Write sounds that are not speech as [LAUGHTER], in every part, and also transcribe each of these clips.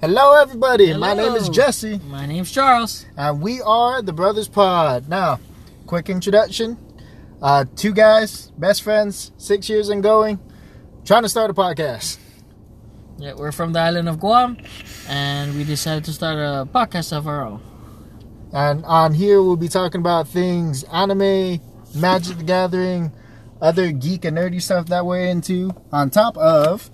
Hello, everybody. My name is Jesse, My name's Charles. and we are the Brothers Pod. Now, quick introduction: uh, two guys, best friends, six years and going, trying to start a podcast. Yeah, we're from the island of Guam, and we decided to start a podcast of our own. And on here, we'll be talking about things anime, Magic the Gathering, other geek and nerdy stuff that we're into. On top of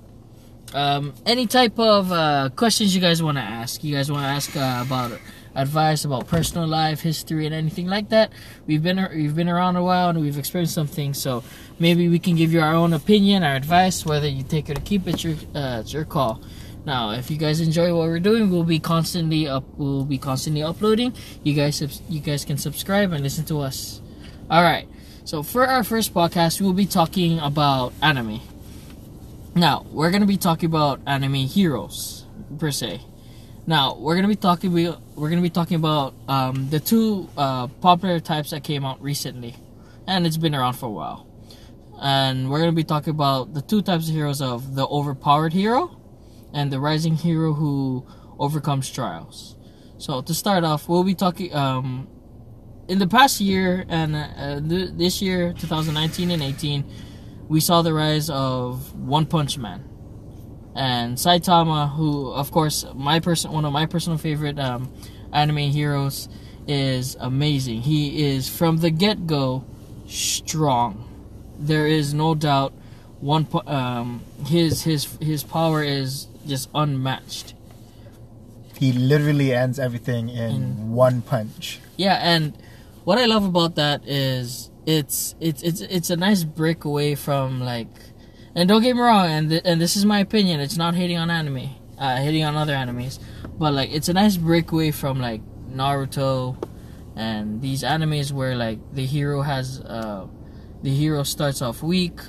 Um, any type of uh, questions you guys want to ask, you guys want to ask uh, about advice about personal life, history, and anything like that. We've been we've been around a while and we've experienced some things, so maybe we can give you our own opinion, our advice. Whether you take it or keep it, your uh, it's your call. Now, if you guys enjoy what we're doing, we'll be constantly up. We'll be constantly uploading. You guys, you guys can subscribe and listen to us. All right. So for our first podcast, we'll be talking about anime. Now we're gonna be talking about anime heroes per se. Now we're gonna be talking we we're gonna be talking about um, the two uh, popular types that came out recently, and it's been around for a while. And we're gonna be talking about the two types of heroes of the overpowered hero, and the rising hero who overcomes trials. So to start off, we'll be talking um, in the past year and uh, th- this year, 2019 and 18 we saw the rise of One Punch Man and Saitama, who, of course, my person, one of my personal favorite um, anime heroes, is amazing. He is from the get go strong. There is no doubt. One, um, his his his power is just unmatched. he literally ends everything in In- one punch. Yeah, and what I love about that is it's it's it's it's a nice break away from like, and don't get me wrong, and th- and this is my opinion. It's not hating on anime, uh, hating on other animes, but like it's a nice break away from like Naruto, and these animes where like the hero has uh, the hero starts off weak,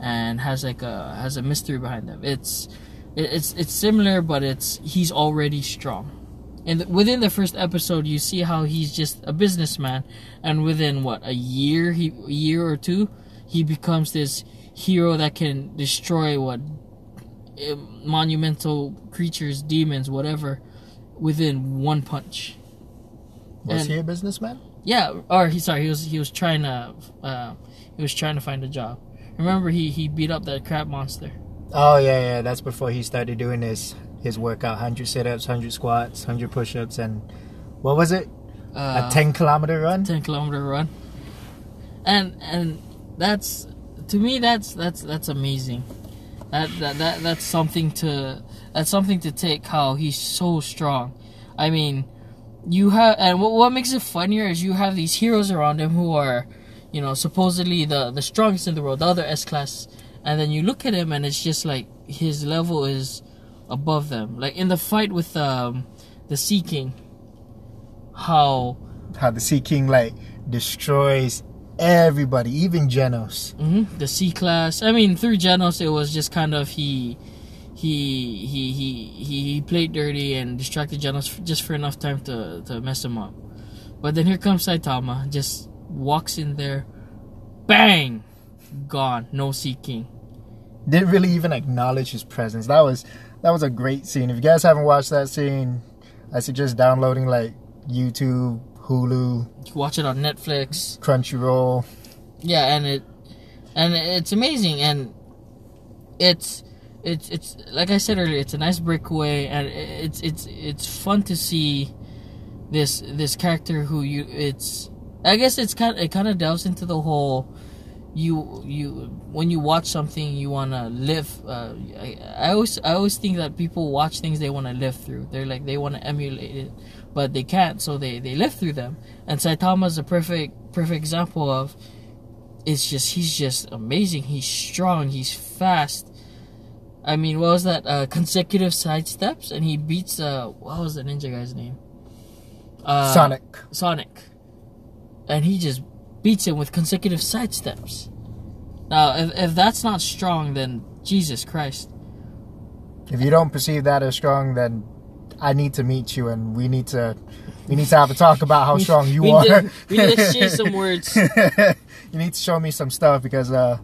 and has like a has a mystery behind them. It's it, it's it's similar, but it's he's already strong and th- within the first episode you see how he's just a businessman and within what a year he a year or two he becomes this hero that can destroy what eh, monumental creatures demons whatever within one punch Was And- he a businessman? yeah or he sorry he was he was trying to uh, he was trying to find a job remember he he beat up that crab monster Oh yeah, yeah. That's before he started doing his his workout: hundred sit-ups, hundred squats, hundred push-ups, and what was it? uh, a ten kilometer run. 10 kilometer run and and that's to me that's that's that's amazing that, that that that's something to that's something to take how he's so strong i mean you have and what, what makes it funnier is you have these heroes around him who are you know supposedly the the strongest in the world the other s class and then you look at him and it's just like his level is above them like in the fight with um the sea king how How the Sea King like destroys everybody, even Genos. hmm The C class. I mean, through Genos, it was just kind of he, he, he, he, he, played dirty and distracted Genos just for enough time to to mess him up. But then here comes Saitama, just walks in there, bang, gone, no Sea King. Didn't really even acknowledge his presence. That was that was a great scene. If you guys haven't watched that scene, I suggest downloading like YouTube, Hulu, You watch it on Netflix. Crunchyroll. Yeah, and it, and it's amazing, and it's. It's it's like I said earlier. It's a nice breakaway, and it's it's it's fun to see this this character who you it's I guess it's kind of, it kind of delves into the whole you you when you watch something you want to live uh, I, I always I always think that people watch things they want to live through. They're like they want to emulate it but they can't so they they live through them. And Saitama's a perfect perfect example of it's just he's just amazing. He's strong. He's fast. I mean what was that? Uh, consecutive side steps and he beats uh what was the ninja guy's name? Uh, Sonic. Sonic, and he just beats him with consecutive side steps. Now, if, if that's not strong, then Jesus Christ. If you don't perceive that as strong, then I need to meet you and we need to we need to have a talk about how [LAUGHS] strong you we are. we need to exchange some [LAUGHS] words. [LAUGHS] you need to show me some stuff because uh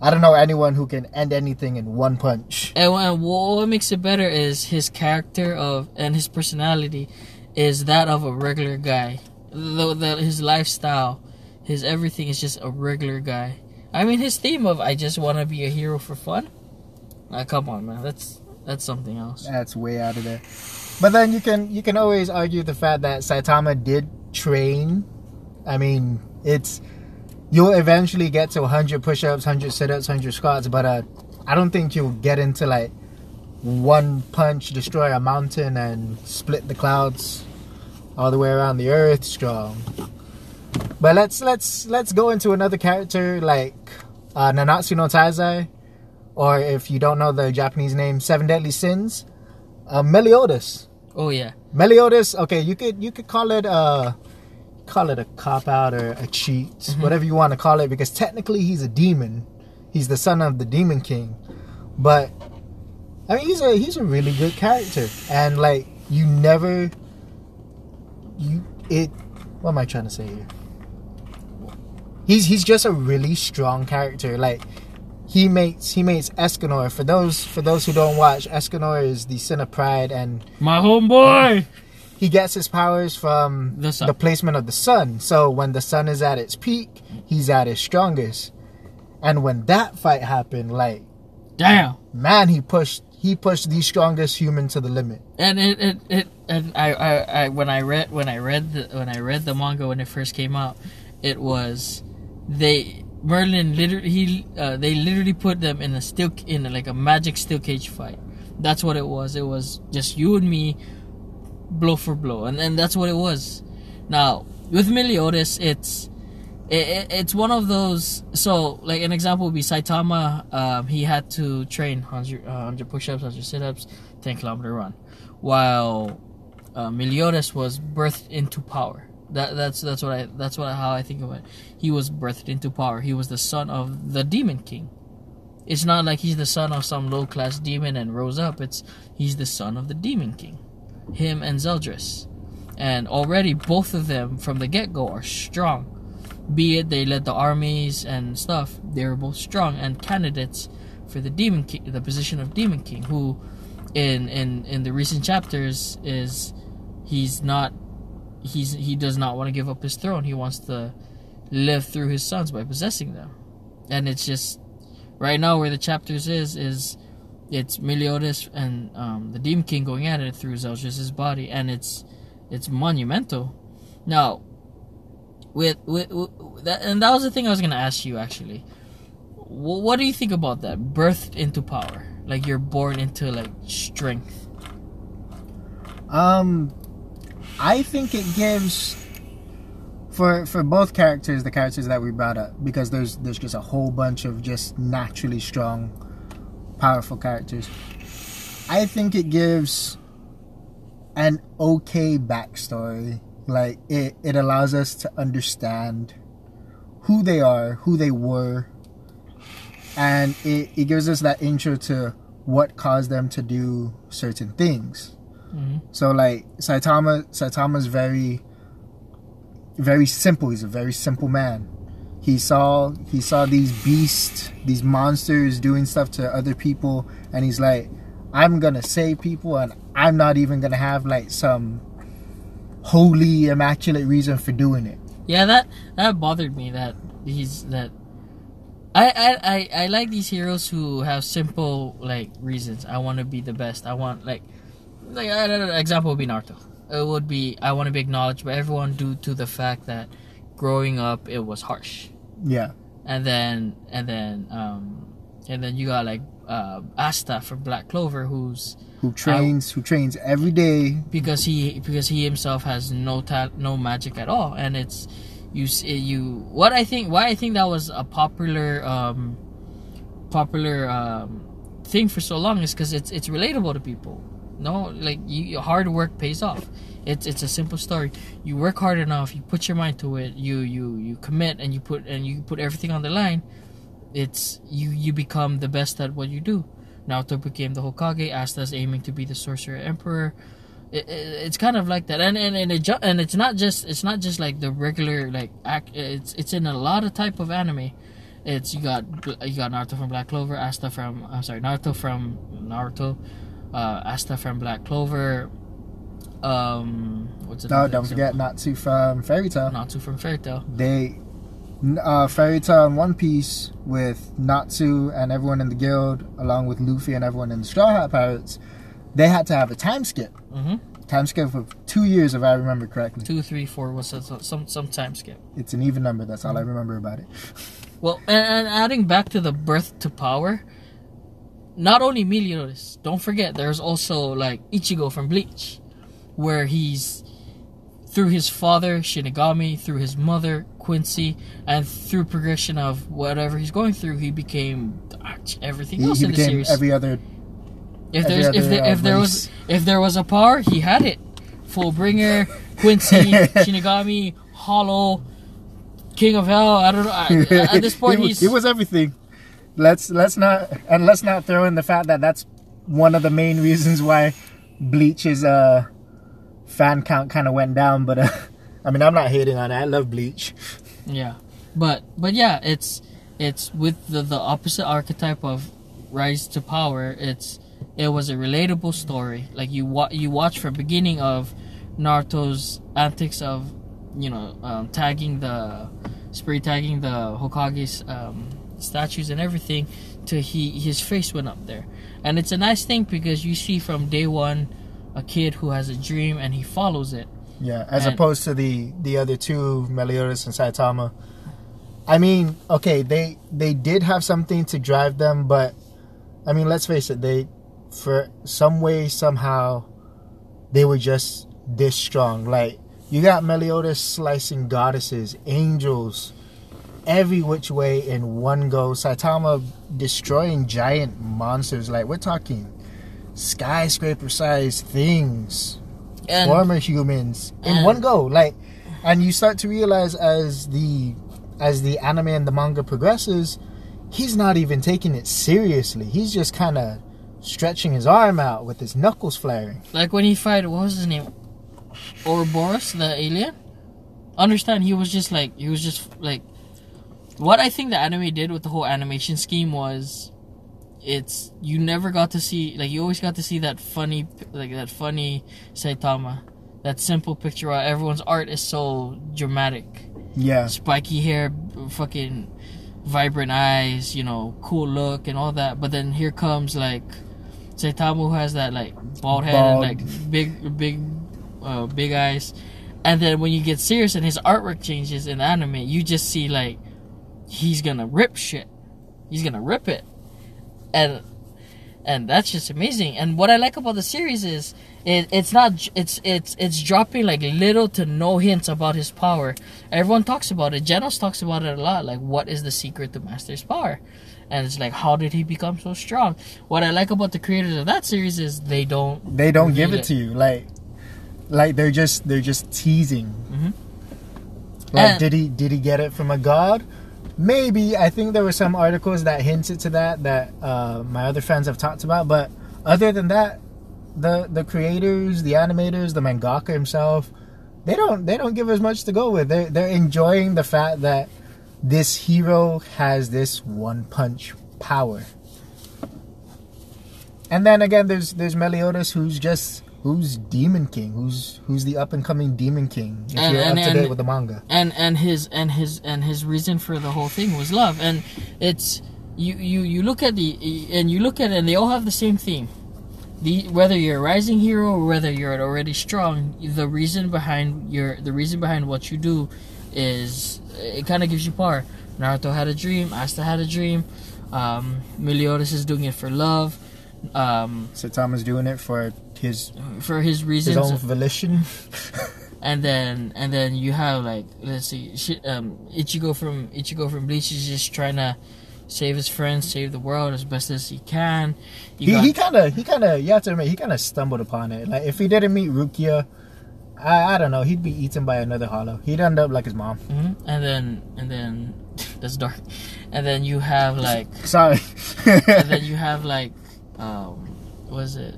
I don't know anyone who can end anything in one punch. And what what makes it better is his character of and his personality is that of a regular guy. The, the, his lifestyle, his everything is just a regular guy. I mean, his theme of "I just want to be a hero for fun." Ah, come on, man. That's that's something else. That's way out of there. But then you can you can always argue the fact that Saitama did train. I mean, it's you'll eventually get to 100 push-ups, 100 sit-ups, 100 squats, but uh, I don't think you'll get into like one punch destroy a mountain and split the clouds all the way around the earth strong. But let's let's let's go into another character like uh, Nanatsu no Taizai, or if you don't know the Japanese name, Seven Deadly Sins, uh, Meliodas. Oh yeah, Meliodas. Okay, you could you could call it a call it a cop out or a cheat, Mm-hmm. whatever you want to call it, because technically he's a demon. He's the son of the Demon King, but I mean he's a he's a really good character, and like you never you it. What am I trying to say here? He's he's just a really strong character. Like he makes he makes Escanor. For those for those who don't watch, Escanor is the sin of pride and my homeboy. he gets his powers from The sun. placement of the sun. So when the sun is at its peak, he's at his strongest. And when that fight happened, like Damn. man, he pushed he pushed the strongest human to the limit. and it, it, it and I, I, I when I read when I read the when I read the manga when it first came out, it was they Merlin literally he uh, they literally put them in a steel in a, like a magic steel cage fight. That's what it was. It was just you and me, blow for blow, and and that's what it was. Now with Meliodas, it's it, it, it's one of those. So, like an example would be Saitama. Um, he had to train 100, uh, 100 push-ups, 100 sit-ups, 10 kilometer run, while uh, Meliodas was birthed into power. That that's that's what I that's what how I think of it. He was birthed into power. He was the son of the Demon King. It's not like he's the son of some low class demon and rose up. It's he's the son of the Demon King, him and Zeldris, and already both of them from the get go are strong be it they led the armies and stuff, they were both strong and candidates for the demon king, the position of demon king. Who, in in in the recent chapters, is he's not he's he does not want to give up his throne. He wants to live through his sons by possessing them, and it's just right now where the chapters is is it's Meliodas and um, the demon king going at it through Zeldris' body, and it's it's monumental. Now with, with, with that, and that was the thing I was gonna ask you actually. Wh- What do you think about that? Birthed into power, like you're born into like strength. Um, I think it gives for for both characters, the characters that we brought up, because there's there's just a whole bunch of just naturally strong, powerful characters. I think it gives an okay backstory. Like it, it allows us to understand who they are, who they were, and it, it gives us that intro to what caused them to do certain things. Mhm. So like Saitama Saitama's very very simple. He's a very simple man. He saw he saw these beasts, these monsters doing stuff to other people and he's like I'm to save people and I'm not even to have like some holy immaculate reason for doing it. Yeah, that that bothered me. That he's that. I, I, I, I like these heroes who have simple like reasons. I want to be the best. I want like like I example would be Naruto. It would be I want to be acknowledged by everyone due to the fact that growing up it was harsh. Yeah. and then and then um and then you got like uh Asta from Black Clover who's Who trains who trains every day. because he because he himself has no ta- no magic at all and it's you you what I think why I think that was a popular um popular um thing for so long is because it's it's relatable to people no like you hard work pays off. It's it's a simple story. You work hard enough you put your mind to it you you you commit and you put and you put everything on the line it's you you become the best at what you do. Naruto became the Hokage Asta's aiming to be the sorcerer emperor. It, it, it's kind of like that. And and and, it, and it's not just it's not just like the regular like act it's it's in a lot of type of anime. It's you got you got Naruto from Black Clover, Asta from I'm sorry, Naruto from Naruto, uh, Asta from Black Clover. Um, what's it? No, don't forget Natsu from Fairy Tail. Natsu from Fairy Tail. They uh, Fairy Tail and One Piece with Natsu and everyone in the guild, along with Luffy and everyone in the Straw Hat Pirates, they had to have a time skip. Mm-hmm. Time skip of two years, if I remember correctly. Two, three, four was some some time skip. It's an even number. That's all I remember about it. Well, and, and adding back to the birth to power, not only Meliodas. Don't forget, there's also like Ichigo from Bleach, where he's through his father Shinigami, through his mother Quincy, and through progression of whatever he's going through, he became everything He, else he in the series. every other. if every there's if other, there, uh, if there was if there was a power, he had it. Fullbringer, Quincy, [LAUGHS] Shinigami, Hollow, King of Hell. I don't know. I- At this [LAUGHS] point, was, he's it was everything. Let's let's not and let's not throw in the fact that that's one of the main [LAUGHS] reasons why Bleach's uh fan count kind of went down. But uh, [LAUGHS] I mean, I'm not hating on it. I love Bleach. Yeah, but but yeah, it's it's with the the opposite archetype of rise to power. It's it was a relatable story. Like you wa- you watch from beginning of Naruto's antics of you know um, tagging the spirit tagging the Hokage's um, statues and everything to he his face went up there, and it's a nice thing because you see from day one a kid who has a dream and he follows it. Yeah, as And- opposed to the the other two, Meliodas and Saitama. I mean, okay, they they did have something to drive them, but I mean, let's face it, they for some way somehow they were just this strong. Like you got Meliodas slicing goddesses, angels, every which way in one go. Saitama destroying giant monsters. Like we're talking skyscraper sized things And former humans in one go like and you start to realize as the as the anime and the manga progresses he's not even taking it seriously he's just kind of stretching his arm out with his knuckles flaring Like when he fight, what was his name? Ouroboros, the alien. Understand? He was just like he was just like. What I think the anime did with the whole animation scheme was, it's you never got to see like you always got to see that funny like that funny Saitama, that simple picture. Everyone's art is so dramatic, yeah spiky hair, fucking vibrant eyes, you know, cool look and all that. But then here comes like Saitama who has that like bald head Bald. and like big, big, uh, big eyes. And then when you get serious and his artwork changes in anime, you just see like he's gonna rip shit. He's gonna rip it, and and that's just amazing. And what I like about the series is it, it's not it's it's it's dropping like little to no hints about his power. Everyone talks about it. Genos talks about it a lot. Like, what is the secret to Master's power? And it's like, how did he become so strong? What I like about the creators of that series is they don't they don't give reveal it to you like like they're just they're just teasing Mhm. like And- did he did he get it from a god maybe i think there were some articles that hinted to that that uh, my other friends have talked about but other than that the the creators the animators the mangaka himself they don't they don't give us much to go with. They're, they're enjoying the fact that this hero has this one punch power. And then again there's there's meliodas who's just who's demon king? Who's who's the up and coming demon king? If And- you're and- up to date with the manga. and and his and his and his reason for the whole thing was love. And it's you you you look at the and you look at it and they all have the same theme. The whether you're a rising hero or whether you're already strong the reason behind your the reason behind what you do is it kind of gives you power. Naruto had a dream asta had a dream um meliodas is doing it for love um Saitama's doing it for his for his reasons, his own volition. [LAUGHS] And then and then you have like let's see shi- um, Ichigo from Ichigo from Bleach is just trying to save his friends, save the world as best as he can. You he he kind of he kind of you have to admit he kind of stumbled upon it. Like if he didn't meet Rukia I, I don't know he'd be eaten by another hollow he'd end up like his mom. Mhm. and then and then [LAUGHS] that's dark, and then you have like sorry. and then [LAUGHS] you have like um was it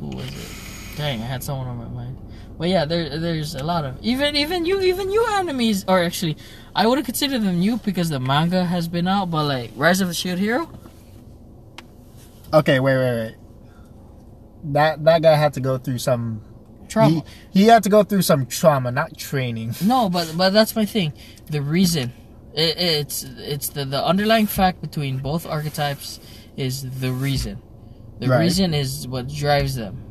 who was it? Dang, I had someone on my mind. But yeah, there there's a lot of even even you even you enemies or actually I wouldn't consider them new because the manga has been out, but like Rise of the Shield Hero. Okay, wait, wait, wait. That that guy had to go through some Trauma. He, he had to go through some trauma, not training. No, but but that's my thing. The reason it, it's it's the the underlying fact between both archetypes is the reason. The Right. reason is what drives them.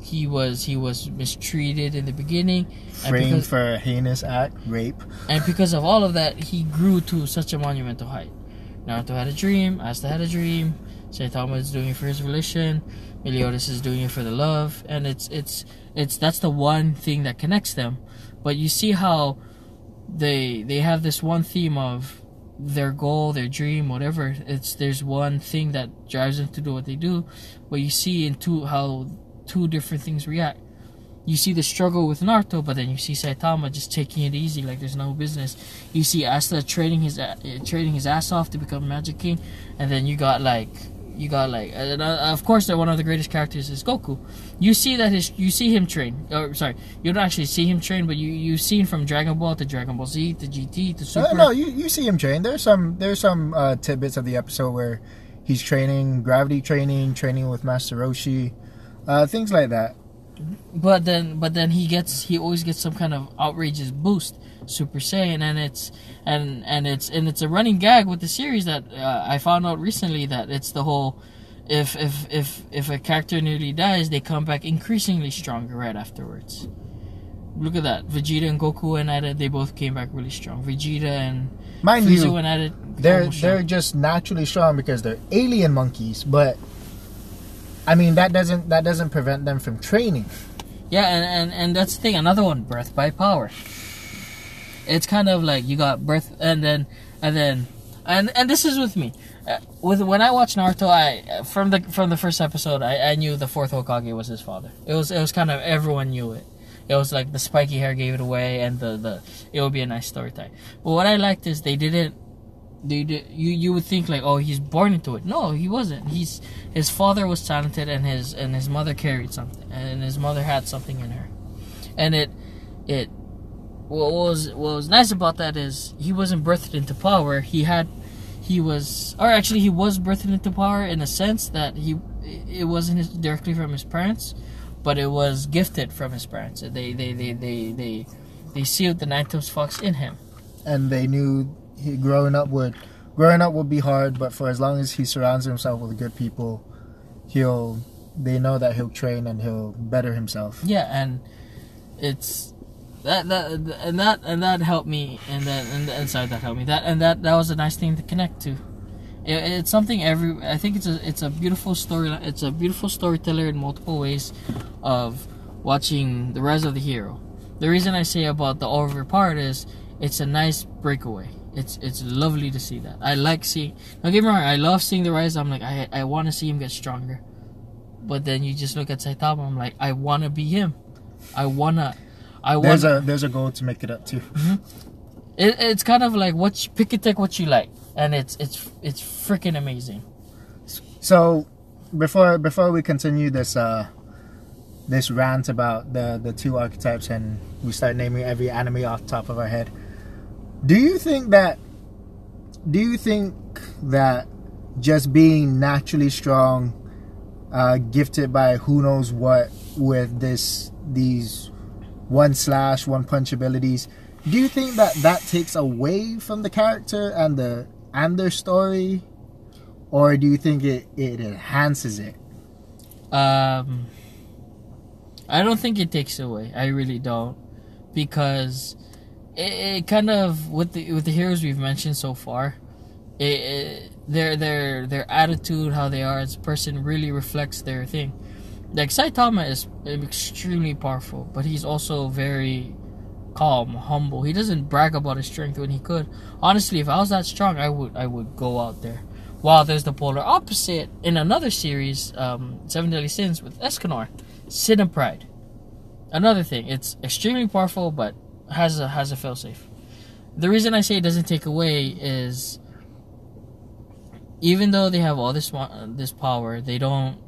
He was he was mistreated in the beginning, and Framed because, for a heinous act, rape. and because of all of that, he grew to such a monumental height. Naruto had a dream. Asta had a dream. Saitama is doing it for his religion. Meliodas is doing it for the love, and it's it's it's that's the one thing that connects them. But you see how they they have this one theme of their goal, their dream, whatever. It's there's one thing that drives them to do what they do. But you see in two how two different things react. You see the struggle with Naruto, but then you see Saitama just taking it easy, like there's no business. You see Asta trading his uh, trading his ass off to become Magic King, and then you got like you got like and uh, of course that one of the greatest characters is Goku. You see that his you see him train. Or sorry, you don't actually see him train, but you you see him from Dragon Ball to Dragon Ball Z to GT to Super. Uh, no, you, you see him train. There's some there's some uh, tidbits of the episode where he's training, gravity training, training with Master Roshi, uh, things like that. But then, but then he gets he always gets some kind of outrageous boost, Super Saiyan, and it's and and it's and it's a running gag with the series that uh, I found out recently that it's the whole if if if if a character nearly dies, they come back increasingly stronger right afterwards. Look at that, Vegeta and Goku went at it. They both came back really strong. Vegeta and Mind Frieza you, went at it. they're they're just naturally strong because they're alien monkeys. But I mean that doesn't that doesn't prevent them from training. Yeah, and, and, and that's the thing. Another one, birth by power. It's kind of like you got birth, and then and then and and this is with me. Uh, with when I watched Naruto, I from the from the first episode, I, I knew the fourth Hokage was his father. It was it was kind of everyone knew it. It was like the spiky hair gave it away, and the the it would be a nice story time. But what I liked is they didn't. They did, you you would think like oh he's born into it. No, he wasn't. He's his father was talented, and his and his mother carried something, and his mother had something in her, and it it what was what was nice about that is he wasn't birthed into power. He had he was or actually he was birthed into power in a sense that he it wasn't his, directly from his parents, but it was gifted from his parents. They they they they they they sealed the nine fox in him. and they knew he, growing up would growing up would be hard, but for as long as he surrounds himself with good people, he'll they know that he'll train and he'll better himself. Yeah, and it's that that and that and that helped me, and that and, and sorry that helped me. That and that that was a nice thing to connect to. It, it's something every. I think it's a it's a beautiful story. It's a beautiful storyteller in multiple ways, of watching the rise of the hero. The reason I say about the over part is it's a nice breakaway. It's it's lovely to see that. I like seeing. Don't get me wrong. I love seeing the rise. I'm like I I want to see him get stronger. But then you just look at Saitama. I'm like I want to be him. I wanna. I want. There's a there's a goal to make it up too. It, it's kind of like what you, pick and take what you like, and it's it's it's freaking amazing. So before before we continue this uh this rant about the the two archetypes and we start naming every anime off the top of our head, do you think that do you think that just being naturally strong, uh, gifted by who knows what with this these one slash one punch abilities, do you think that that takes away from the character and the and their story? or do you think it, it enhances it? Um, I don't think it takes away. I really don't, because it, it kind of with the with the heroes we've mentioned so far, it, it their their their attitude, how they are as a person, really reflects their thing. Like Saitama is extremely powerful, but he's also very calm, humble. He doesn't brag about his strength when he could. Honestly, if I was that strong, I would I would go out there. While there's the polar opposite in another series, um, Seven Deadly Sins with Escanor, Sin and Pride. Another thing, it's extremely powerful, but has a has a failsafe. The reason I say it doesn't take away is, even though they have all this this power, they don't,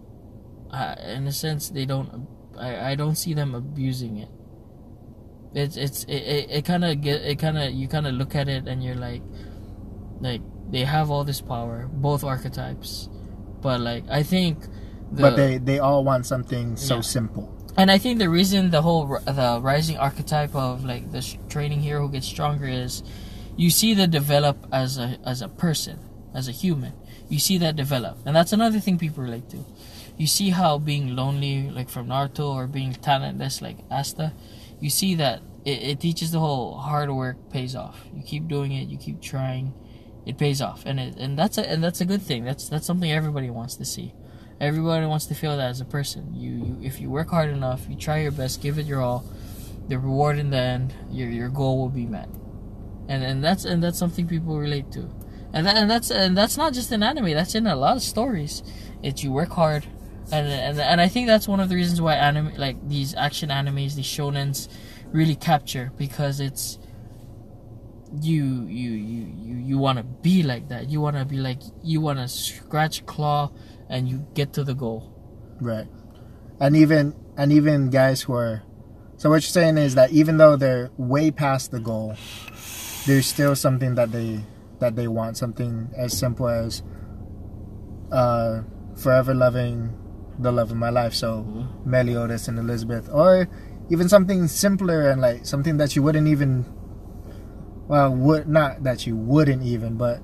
uh, in a sense, they don't I, I don't see them abusing it. It's it's it, it, kind of get it kind of you kind of look at it and you're like like they have all this power both archetypes but like I think the, but they they all want something so Yeah. simple. and I think the reason the whole the rising archetype of like the sh- training hero who gets stronger is you see that develop as a as a person as a human you see that develop and that's another thing people relate to you see how being lonely like from Naruto or being talentless like Asta you see that it, it teaches the whole hard work pays off. You keep doing it you keep trying it pays off. And it, and that's a and that's a good thing. That's that's something everybody wants to see. Everybody wants to feel that as a person. You, you if you work hard enough you try your best give it your all the reward in the end your your goal will be met. And and that's and that's something people relate to. And that, and that's and that's not just in anime that's in a lot of stories. It's you work hard and and and I think that's one of the reasons why anime like these action animes these shonens really capture because it's you you you you, you want to be like that. You want to be like you want to scratch claw and you get to the goal. Right. And even and even guys who are so what you're saying is that even though they're way past the goal, there's still something that they that they want, something as simple as uh forever loving the love of my life. So Meliodas and Elizabeth. Or even something simpler and like something that you wouldn't even well would not that you wouldn't even, but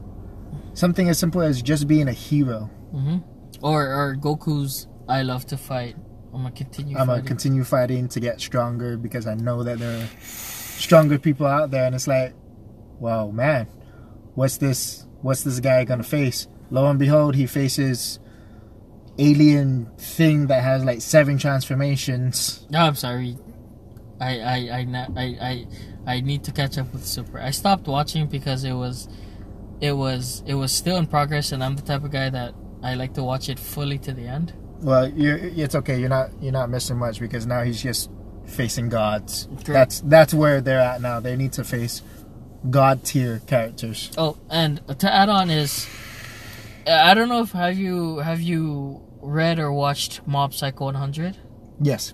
something as simple as just being a hero. hmm or or Goku's I love to fight I'm gonna continue I'm gonna continue fighting to get stronger because I know that there are stronger people out there, and it's like, well, man, what's this? What's this guy gonna face? Lo and behold, he faces alien thing that has like seven transformations. No, I'm sorry. I I I I I I need to catch up with Super. I stopped watching because it was it was it was still in progress, and I'm the type of guy that I like to watch it fully to the end. Well, you're, it's okay. You're not you're not missing much because now he's just facing gods. Correct. That's that's where they're at now. They need to face god tier characters. Oh, and to add on is, I don't know if have you have you read or watched Mob Psycho 100. Yes.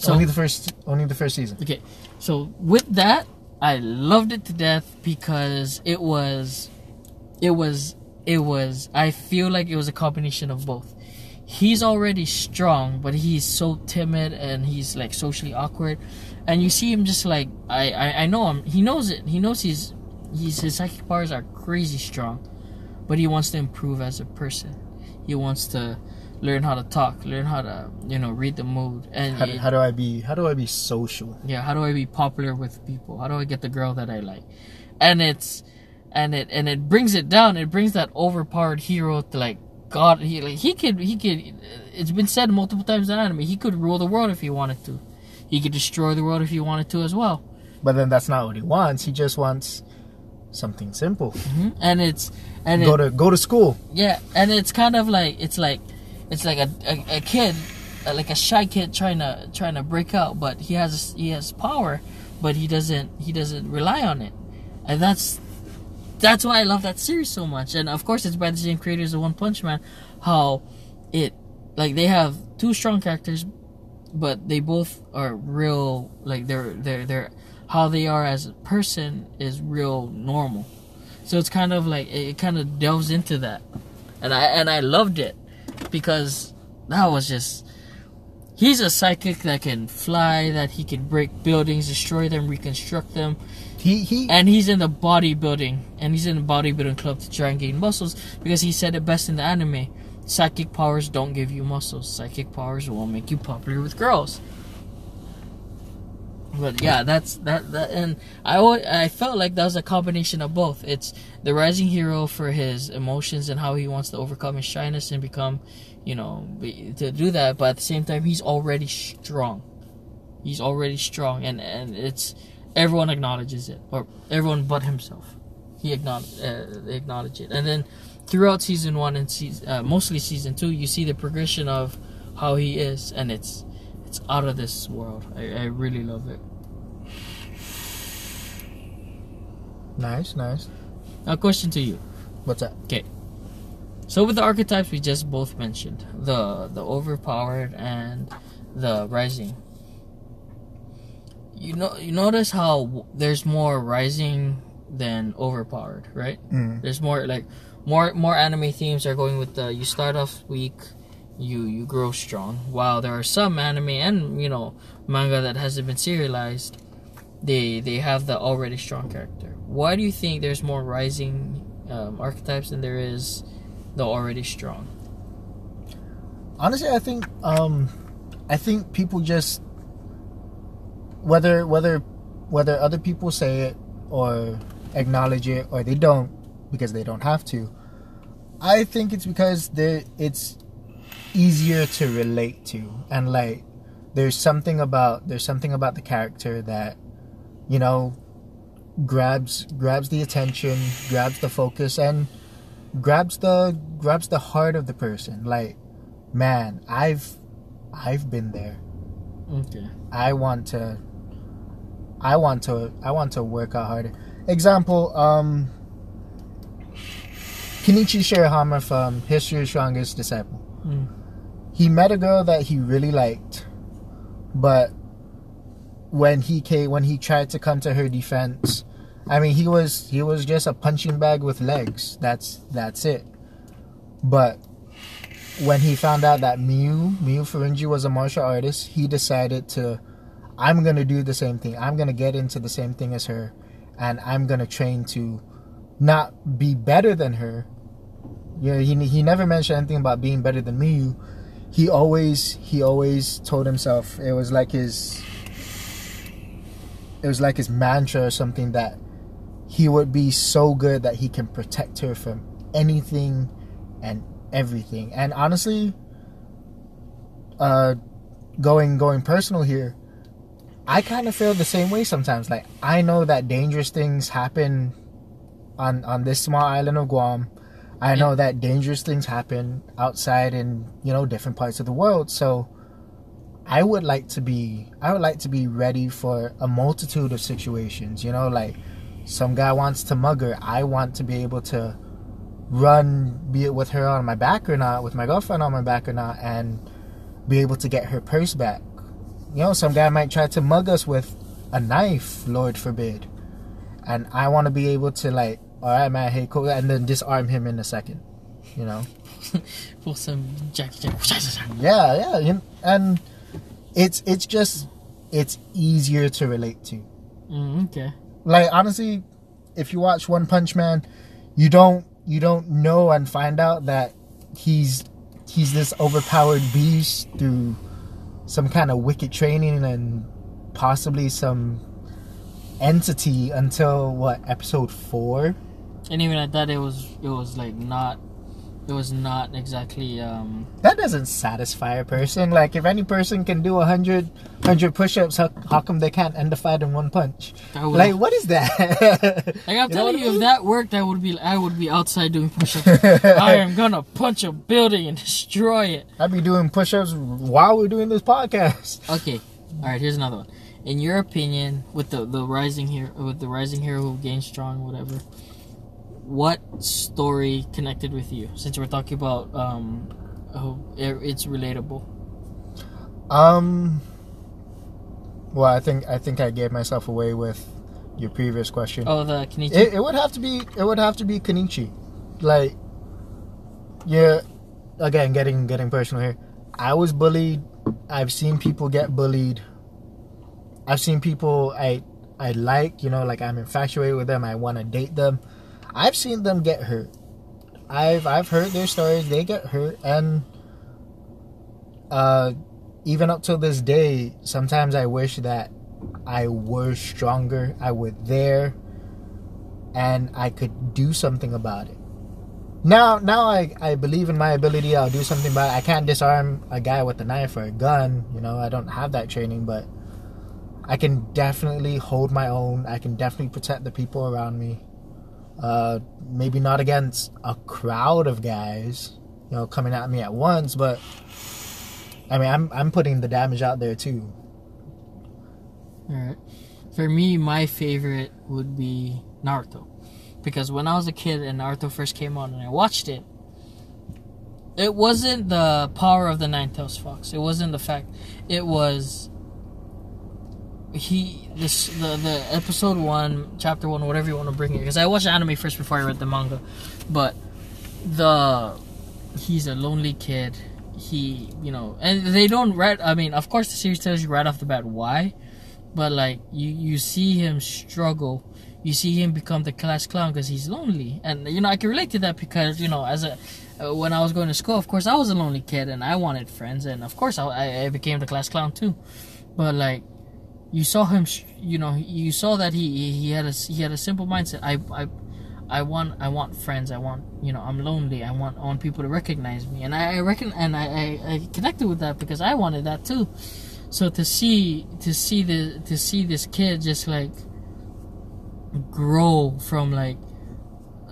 So- only the first only the first season. Okay, so with that, I loved it to death because it was, it was, it was. I feel like it was a combination of both. He's already strong, but he's so timid and he's like socially awkward, and you see him just like I, I, I know him. He knows it. He knows he's, he's his psychic powers are crazy strong, but he wants to improve as a person. He wants to learn how to talk, learn how to you know read the mood, and How, it- how do I be? How do I be social? yeah how do i be popular with people how do i get the girl that i like and it's and it and it brings it down it brings that overpowered hero to like god he like he could he could it's been said multiple times in anime he could rule the world if he wanted to he could destroy the world if he wanted to as well But then that's not what he wants. He just wants something simple. hmm and it's and Go it, to go to school. yeah and it's kind of like it's like it's like a, a, a kid uh, like a shy kid trying to trying to break out but he has he has power but he doesn't he doesn't rely on it. And that's that's why i love that series so much. And of course it's by the same creators of one punch man how it like they have two strong characters but they both are real like they're they're they're how they are as a person is real normal. So it's kind of like it, kind of delves into that. And i and i loved it because that was just he's a psychic that can fly that he can break buildings destroy them reconstruct them. He he and he's in the bodybuilding and he's in the bodybuilding club to try and gain muscles because he said it best in the anime psychic powers don't give you muscles. Psychic powers will make you popular with girls but yeah that's that, that and i i felt like that was a combination of both. It's the rising hero for his emotions and how he wants to overcome his shyness and become you know be, to do that but at the same time he's already strong. He's already strong and and it's everyone acknowledges it or everyone but himself. He acknowledge uh, acknowledge it. And then throughout season one and season uh, mostly season two you see the progression of how he is and it's it's out of this world. I, I really love it nice, nice. now question to you What's that? Okay. So with the archetypes we just both mentioned the the overpowered and the Rising. You know, you notice how w- there's more Rising than Overpowered, right? Mm. There's more like more more anime themes are going with the you start off weak, you you grow strong. While there are some anime and you know manga that hasn't been serialized, they they have the already strong character. Why do you think there's more rising um, archetypes than there is the already strong? honestly i think um i think people just whether whether whether other people say it or acknowledge it or they don't because they don't have to i think it's because they it's easier to relate to and like there's something about there's something about the character that you know grabs grabs the attention grabs the focus and grabs the grabs the heart of the person like man i've i've been there Okay. i want to i want to i want to work out harder example um kenichi shirahama from history's strongest disciple Mm. he met a girl that he really liked but when he came when he tried to come to her defense i mean he was he was just a punching bag with legs. That's that's it. But when he found out that Miyu Miyu Furinji was a martial artist he decided to i'm gonna do the same thing. I'm gonna get into the same thing as her and i'm gonna train to not be better than her. You know, he, he never mentioned anything about being better than Miyu he always he always told himself it was like his it was like his mantra or something that he would be so good that he can protect her from anything and everything and honestly uh going going personal here i kind of feel the same way sometimes like i know that dangerous things happen on on this small island of guam I know that dangerous things happen outside in you know different parts of the world. So I would like to be I would like to be ready for a multitude of situations. You know, like some guy wants to mug her. I want to be able to run, be it with her on my back or not, with my girlfriend on my back or not, and be able to get her purse back. You know, some guy might try to mug us with a knife, Lord forbid, and I want to be able to like all right, man, hey, cool, and then disarm him in a second. You know? [LAUGHS] Pull some jack, jack, Yeah, yeah, you- and it's it's just it's easier to relate to. Mm, okay. Like honestly, if you watch One Punch Man, you don't you don't know and find out that he's he's this overpowered beast through some kind of wicked training and possibly some entity until what episode four? And even at that, it was it was like not, it was not exactly. um that doesn't satisfy a person. Like if any person can do a hundred hundred push-ups, how, how come they can't end the fight in one punch? Like what is that? [LAUGHS] like I'm You telling I you, if that worked, I would be I would be outside doing push-ups. [LAUGHS] I am gonna punch a building and destroy it. I'd be doing push-ups while we're doing this podcast. Okay, all right. Here's another one. In your opinion, with the the rising hero, with the rising hero who gains strong, whatever, what story connected with you? Since we're talking about um, oh, it's relatable. Um. Well, I think I think I gave myself away with your previous question. Oh, the Kenichi. It, it would have to be it would have to be Kenichi. Like yeah again getting getting personal here. I was bullied. I've seen people get bullied. I've seen people I I like, you know, like I'm infatuated with them, I want to date them. I've seen them get hurt. I've I've heard their stories, they get hurt and uh even up till this day, sometimes I wish that I were stronger, I were there and I could do something about it. Now, now I, I believe in my ability. I'll do something about it. I can't disarm a guy with a knife or a gun. You know, I don't have that training, but I can definitely hold my own. I can definitely protect the people around me. Uh, maybe not against a crowd of guys, you know, coming at me at once, but I mean, I'm I'm putting the damage out there too. All right. For me, my favorite would be Naruto, because when I was a kid and Naruto first came on and I watched it, it wasn't the power of the nine tails fox. It wasn't the fact. It was he this the the episode one chapter one whatever you want to bring it because I watched anime first before I read the manga, but the he's a lonely kid. He you know and they don't right. I mean of course the series tells you right off the bat why, but like you you see him struggle. You see him become the class clown because he's lonely, and you know I can relate to that because you know as a uh, when I was going to school, of course I was a lonely kid and I wanted friends, and of course I, I became the class clown too. But like you saw him you know you saw that he he had a he had a simple mindset. I i i want i want friends. I want you know i'm lonely. I want i want people to recognize me. And i, I reckon and I, I i connected with that because i wanted that too. So to see to see the to see this kid just like grow from like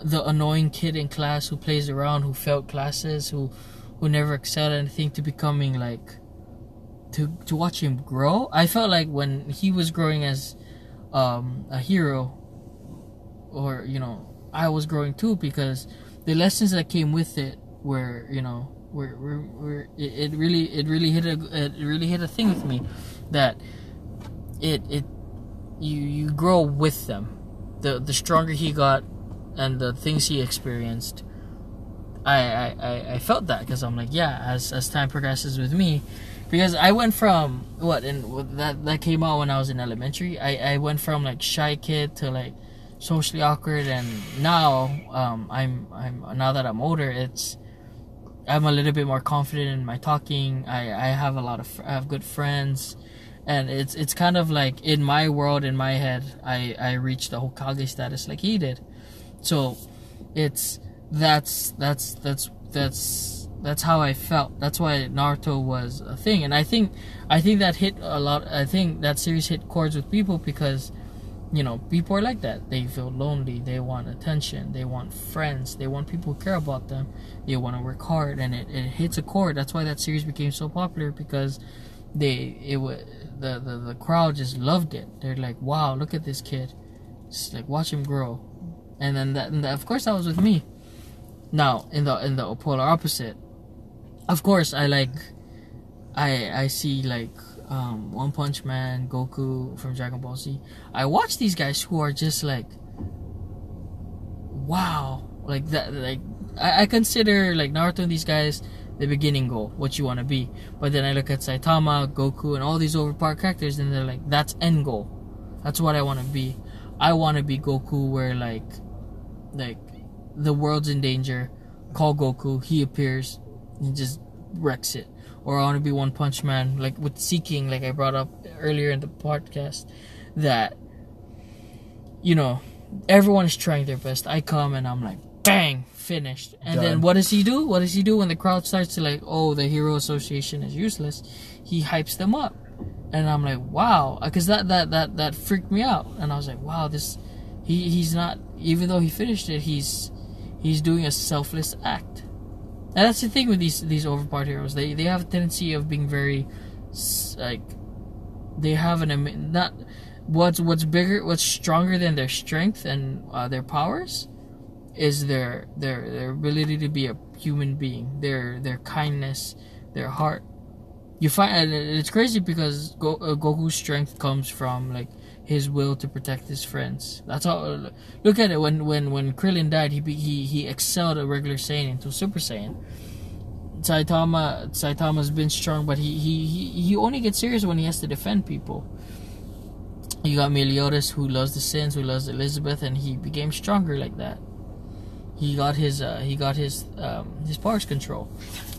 the annoying kid in class who plays around who failed classes who who never excelled anything to becoming like to to watch him grow. I felt like when he was growing as um, a hero, or you know, I was growing too because the lessons that came with it were you know were were, were it, it really it really hit a it really hit a thing with me that it it you you grow with them. The the stronger he got, and the things he experienced. I, I, I felt that because I'm like, yeah, as, as time progresses with me, because I went from what and that that came out when I was in elementary. I I went from like shy kid to like socially awkward, and now um I'm I'm now that I'm older, it's I'm a little bit more confident in my talking. I I have a lot of I have good friends. And it's it's kind of like in my world, in my head, I I reached the Hokage status like he did, so it's that's that's that's that's that's how I felt. That's why Naruto was a thing, and I think I think that hit a lot. I think that series hit chords with people because you know people are like that. They feel lonely. They want attention. They want friends. They want people who care about them. They want to work hard, and it, it hits a chord. That's why that series became so popular because they it was the, the the crowd just loved it. They're like, wow, look at this kid. Just like watch him grow, and then that, and that, of course that was with me. Now in the in the polar opposite, of course I like I I see like um, One Punch Man, Goku from Dragon Ball Z. I watch these guys who are just like wow, like that like I, I consider like Naruto and these guys the beginning goal, what you want to be. But then I look at Saitama, Goku, and all these overpowered characters, and they're like, that's end goal. That's what I want to be. I want to be Goku, where like, like, the world's in danger. Call Goku, he appears, he just wrecks it. Or I want to be One Punch Man, like with Sea King, like I brought up earlier in the podcast, that you know everyone is trying their best. I come and I'm like, bang, finished. And Done. then what does he do? What does he do when the crowd starts to like, oh, the Hero Association is useless? He hypes them up, and I'm like, wow, because that that that that freaked me out, and I was like, wow, this, he he's not even though he finished it, he's he's doing a selfless act. And that's the thing with these these overpowered heroes. They they have a tendency of being very like they have an not what's what's bigger what's stronger than their strength and uh, their powers is their their their ability to be a human being their their kindness their heart you find it's crazy because Go, uh, Goku's strength comes from like his will to protect his friends. That's all look at it when when when Krillin died he he he excelled a regular Saiyan into Super Saiyan. Saitama Saitama's been strong but he he he, he only gets serious when he has to defend people. You got Meliodas who loves the sins who loves Elizabeth and he became stronger like that. He got his uh, he got his um, his powers control,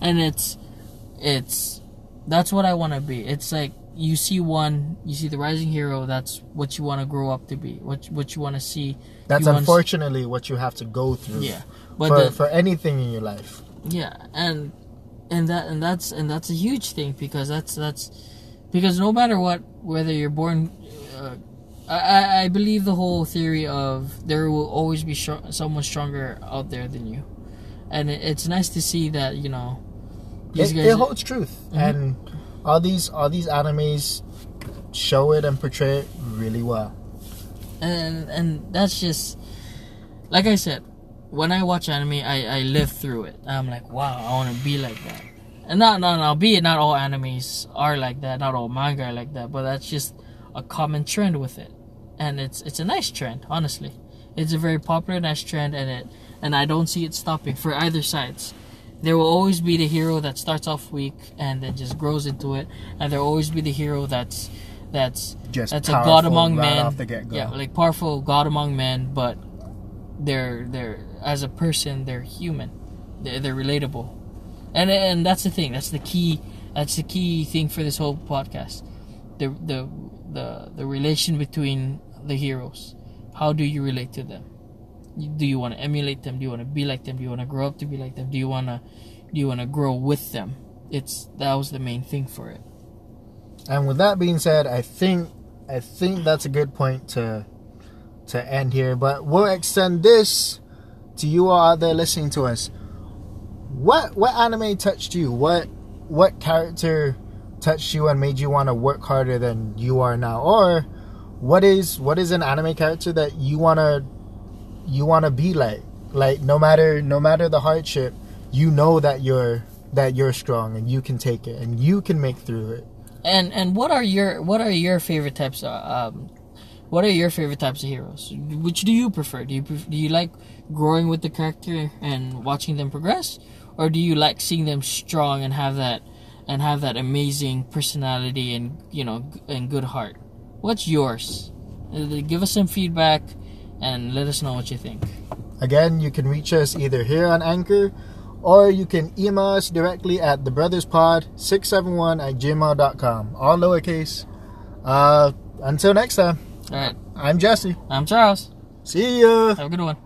and it's it's that's what I want to be. It's like you see one, you see the rising hero. That's what you want to grow up to be. What what you want to see. That's unfortunately what you have to go through. Yeah, but For, the, for anything in your life. yeah, and and that and that's and that's a huge thing because that's that's because no matter what, whether you're born. Uh, I, I- believe the whole theory of there will always be someone stronger out there than you, and it, it's nice to see that you know It, guys. it holds truth, Mhm. and all these all these animes show it and portray it really well. and and that's just like I said, when I watch anime, I, I live through it. I'm like, wow, I want to be like that. And not, not, it, not all animes are like that, not all manga are like that, but that's just a common trend with it. And it's, it's a nice trend, honestly. It's a very popular, nice trend, and it, and I don't see it stopping for either sides. There will always be the hero that starts off weak and then just grows into it, and there will always be the hero that's, that's, Just that's a god among right men. off the get-go. Yeah, like powerful god among men, but they're they're as a person they're human. They're, they're relatable, and and that's the thing. That's the key. That's the key thing for this whole podcast. The the the the relation between the heroes. How do you relate to them? Do you want to emulate them? Do you want to be like them? Do you want to grow up to be like them? Do you want to do you want to grow with them? It's that was the main thing for it. And with that being said, I think I think that's a good point to to end here. But we'll extend this to you all out there listening to us. What what anime touched you? What what character touched you and made you want to work harder than you are now? Or what is what is an anime character that you wanna you wanna be like? Like no matter no matter the hardship, you know that you're that you're strong and you can take it and you can make through it. And and what are your what are your favorite types of um what are your favorite types of heroes? Which do you prefer? Do you do you like growing with the character and watching them progress, or do you like seeing them strong and have that and have that amazing personality and you know and good heart? What's yours? Uh, Give us some feedback and let us know what you think. Again, you can reach us either here on Anchor or you can email us directly at thebrotherspod671 at gmail.com. All lowercase. Uh, until next time, All right, I'm Jesse. I'm Charles. See ya. Have a good one.